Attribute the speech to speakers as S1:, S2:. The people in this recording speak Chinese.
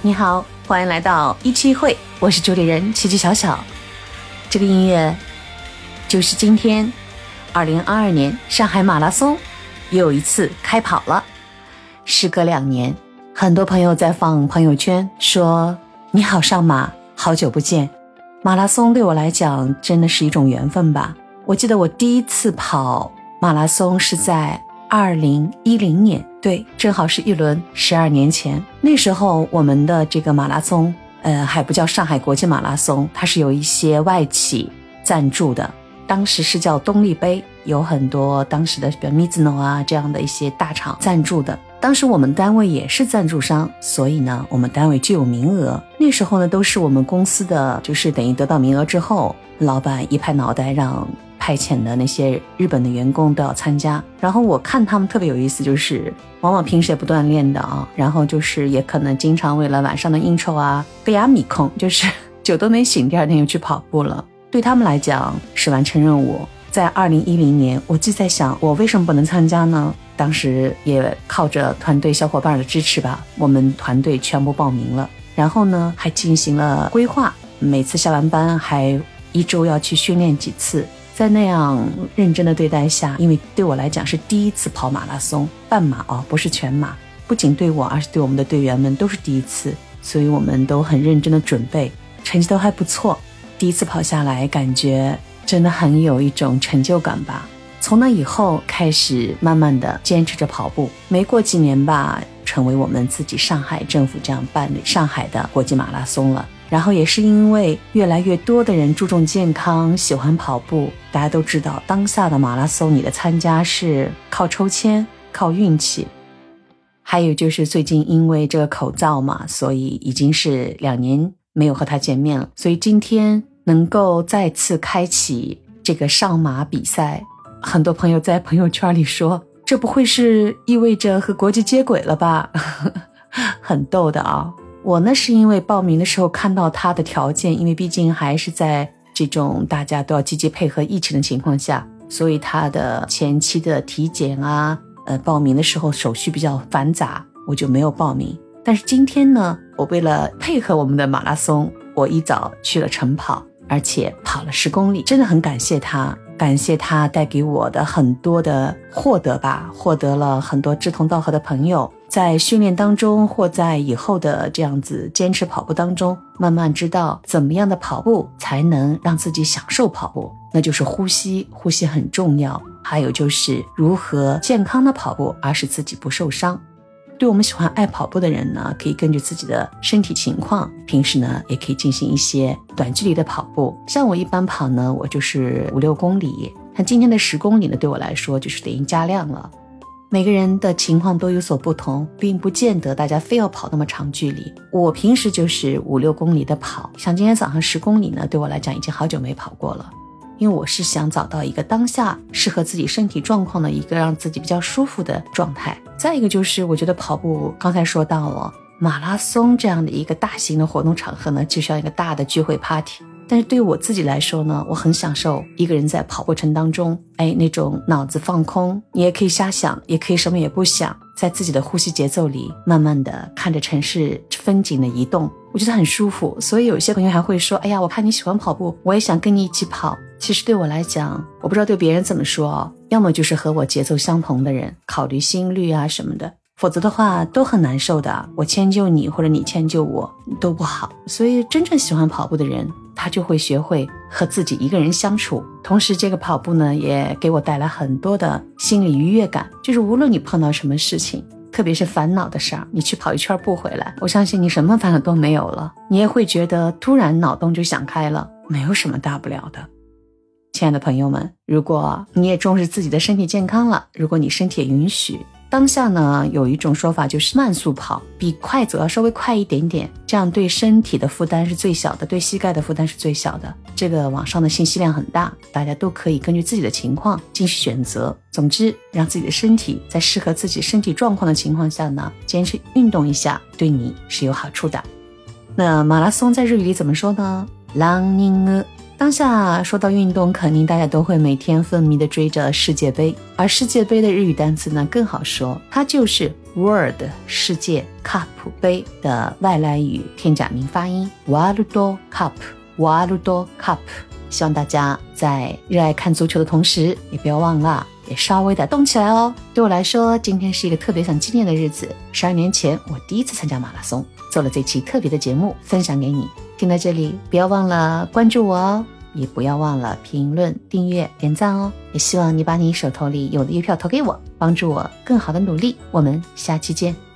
S1: 你好，欢迎来到一期一会，我是主理人奇奇小小。这个音乐就是今天，二零二二年上海马拉松又一次开跑了。时隔两年，很多朋友在放朋友圈说：“你好，上马，好久不见。”马拉松对我来讲真的是一种缘分吧。我记得我第一次跑马拉松是在二零一零年。对，正好是一轮十二年前，那时候我们的这个马拉松，呃，还不叫上海国际马拉松，它是有一些外企赞助的，当时是叫东丽杯，有很多当时的比如 Mizuno 啊这样的一些大厂赞助的。当时我们单位也是赞助商，所以呢，我们单位就有名额。那时候呢，都是我们公司的，就是等于得到名额之后，老板一拍脑袋让。派遣的那些日本的员工都要参加，然后我看他们特别有意思，就是往往平时也不锻炼的啊，然后就是也可能经常为了晚上的应酬啊，被压米控，就是 酒都没醒，第二天又去跑步了。对他们来讲是完成任务。在二零一零年，我就在想，我为什么不能参加呢？当时也靠着团队小伙伴的支持吧，我们团队全部报名了，然后呢还进行了规划，每次下完班还一周要去训练几次。在那样认真的对待下，因为对我来讲是第一次跑马拉松，半马哦，不是全马。不仅对我，而是对我们的队员们都是第一次，所以我们都很认真的准备，成绩都还不错。第一次跑下来，感觉真的很有一种成就感吧。从那以后开始，慢慢的坚持着跑步，没过几年吧，成为我们自己上海政府这样办理上海的国际马拉松了。然后也是因为越来越多的人注重健康，喜欢跑步。大家都知道，当下的马拉松，你的参加是靠抽签、靠运气。还有就是最近因为这个口罩嘛，所以已经是两年没有和他见面了。所以今天能够再次开启这个上马比赛，很多朋友在朋友圈里说，这不会是意味着和国际接轨了吧？很逗的啊。我呢，是因为报名的时候看到他的条件，因为毕竟还是在这种大家都要积极配合疫情的情况下，所以他的前期的体检啊，呃，报名的时候手续比较繁杂，我就没有报名。但是今天呢，我为了配合我们的马拉松，我一早去了晨跑，而且跑了十公里，真的很感谢他，感谢他带给我的很多的获得吧，获得了很多志同道合的朋友。在训练当中，或在以后的这样子坚持跑步当中，慢慢知道怎么样的跑步才能让自己享受跑步，那就是呼吸，呼吸很重要。还有就是如何健康的跑步，而使自己不受伤。对我们喜欢爱跑步的人呢，可以根据自己的身体情况，平时呢也可以进行一些短距离的跑步。像我一般跑呢，我就是五六公里，像今天的十公里呢，对我来说就是等于加量了。每个人的情况都有所不同，并不见得大家非要跑那么长距离。我平时就是五六公里的跑，像今天早上十公里呢，对我来讲已经好久没跑过了。因为我是想找到一个当下适合自己身体状况的一个让自己比较舒服的状态。再一个就是，我觉得跑步刚才说到了马拉松这样的一个大型的活动场合呢，就像一个大的聚会 party。但是对于我自己来说呢，我很享受一个人在跑过程当中，哎，那种脑子放空，你也可以瞎想，也可以什么也不想，在自己的呼吸节奏里，慢慢的看着城市风景的移动，我觉得很舒服。所以有些朋友还会说，哎呀，我看你喜欢跑步，我也想跟你一起跑。其实对我来讲，我不知道对别人怎么说哦，要么就是和我节奏相同的人，考虑心率啊什么的。否则的话都很难受的，我迁就你或者你迁就我都不好。所以真正喜欢跑步的人，他就会学会和自己一个人相处。同时，这个跑步呢也给我带来很多的心理愉悦感。就是无论你碰到什么事情，特别是烦恼的事儿，你去跑一圈步回来，我相信你什么烦恼都没有了，你也会觉得突然脑洞就想开了，没有什么大不了的。亲爱的朋友们，如果你也重视自己的身体健康了，如果你身体也允许。当下呢，有一种说法就是慢速跑比快走要稍微快一点点，这样对身体的负担是最小的，对膝盖的负担是最小的。这个网上的信息量很大，大家都可以根据自己的情况进行选择。总之，让自己的身体在适合自己身体状况的情况下呢，坚持运动一下，对你是有好处的。那马拉松在日语里怎么说呢？Running。当下说到运动，肯定大家都会每天奋迷的追着世界杯，而世界杯的日语单词呢更好说，它就是 World 世界 Cup 杯的外来语片假名发音 World Cup World Cup。希望大家在热爱看足球的同时，也不要忘了也稍微的动起来哦。对我来说，今天是一个特别想纪念的日子。十二年前，我第一次参加马拉松，做了这期特别的节目，分享给你。听到这里，不要忘了关注我哦，也不要忘了评论、订阅、点赞哦。也希望你把你手头里有的月票投给我，帮助我更好的努力。我们下期见。